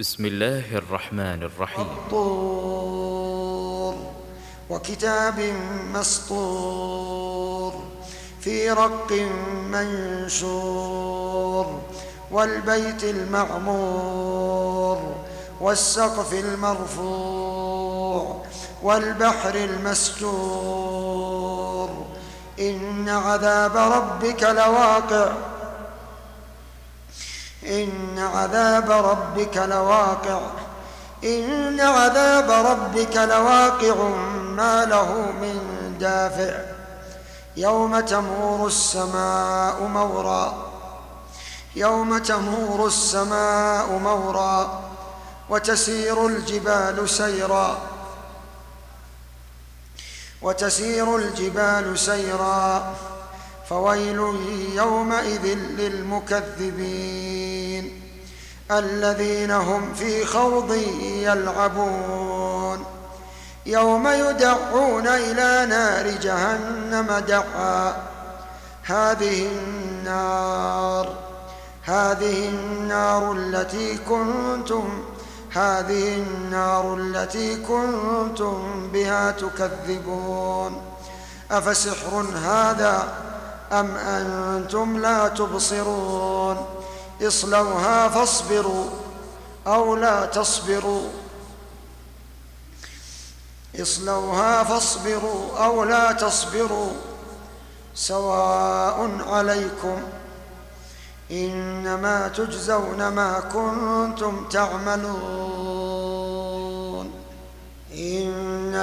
بسم الله الرحمن الرحيم. وكتاب مسطور في رق منشور والبيت المعمور والسقف المرفوع والبحر المسجور إن عذاب ربك لواقع. إن عذاب ربك لواقع إن عذاب ربك لواقع ما له من دافع. يوم تمور السماء مورا يوم تمور السماء مورا وتسير الجبال سيرا. وتسير الجبال سيرا. فويل يومئذ للمكذبين الذين هم في خوض يلعبون. يوم يدعون إلى نار جهنم دعا. هذه النار هذه النار التي كنتم هذه النار التي كنتم بها تكذبون. أفسحر هذا أم أنتم لا تبصرون؟ اصلوها فاصبروا أو لا تصبروا. اصلوها فاصبروا أو لا تصبروا. سواء عليكم. إنما تجزون ما كنتم تعملون.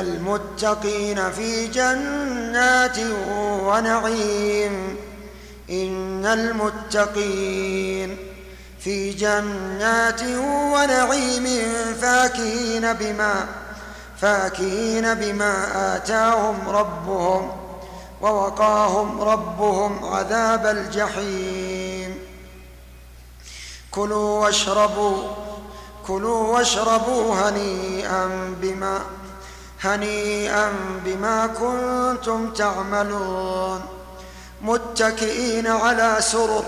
المتقين في جنات ونعيم. إن المتقين في جنات ونعيم فاكهين بما فاكهين بما آتاهم ربهم ووقاهم ربهم عذاب الجحيم. كلوا واشربوا كلوا واشربوا هنيئا بما هنيئا بما كنتم تعملون متكئين على سرر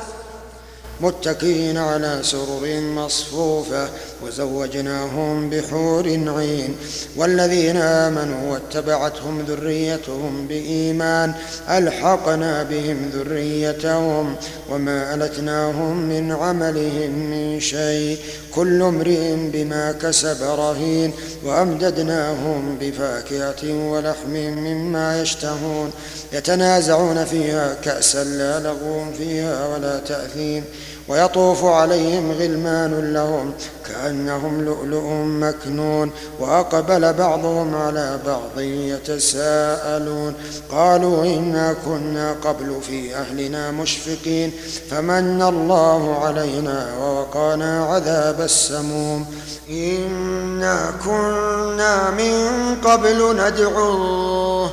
متكئين على سرر مصفوفة وزوجناهم بحور عين. والذين آمنوا واتبعتهم ذريتهم بإيمان ألحقنا بهم ذريتهم وما ألتناهم من عملهم من شيء. كل امرئ بما كسب رهين وأمددناهم بفاكهة ولحم مما يشتهون. يتنازعون فيها كأسا لا لغو فيها ولا تأثيم. ويطوف عليهم غلمان لهم كأنهم لؤلؤ مكنون وأقبل بعضهم على بعض يتساءلون قالوا إنا كنا قبل في أهلنا مشفقين فمن الله علينا ووقانا عذاب السموم إنا كنا من قبل ندعوه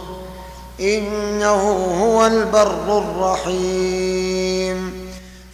إنه هو البر الرحيم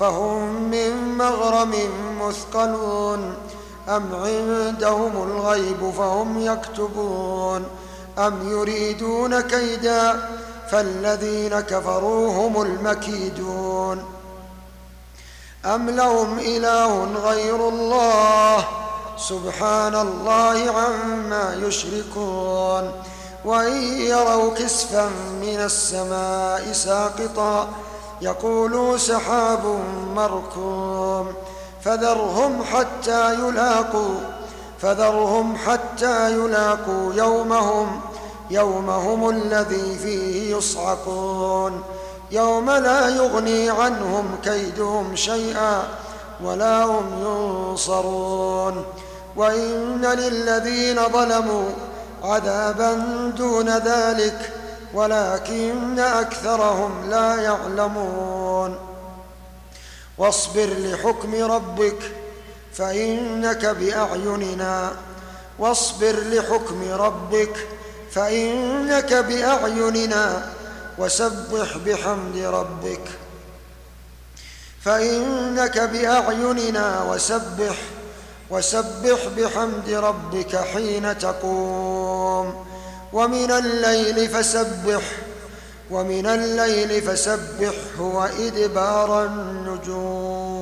فهم من مغرم مثقلون أم عندهم الغيب فهم يكتبون. أم يريدون كيدا فالذين كفروا هم المكيدون. أم لهم إله غير الله؟ سبحان الله عما يشركون. وإن يروا كسفا من السماء ساقطا يقولوا سحاب مركوم فذرهم حتى يلاقوا فذرهم حتى يلاقوا يومهم يومهم الذي فيه يصعقون يوم لا يغني عنهم كيدهم شيئا ولا هم ينصرون وإن للذين ظلموا عذابا دون ذلك ولكن أكثرهم لا يعلمون. واصبر لحكم ربك فإنك بأعيننا. واصبر لحكم ربك فإنك بأعيننا. وسبح بحمد ربك فإنك بأعيننا. وسبح وسبح بحمد ربك حين تقوم. ومن الليل فسبح ومن الليل فسبحه وإدبار النجوم.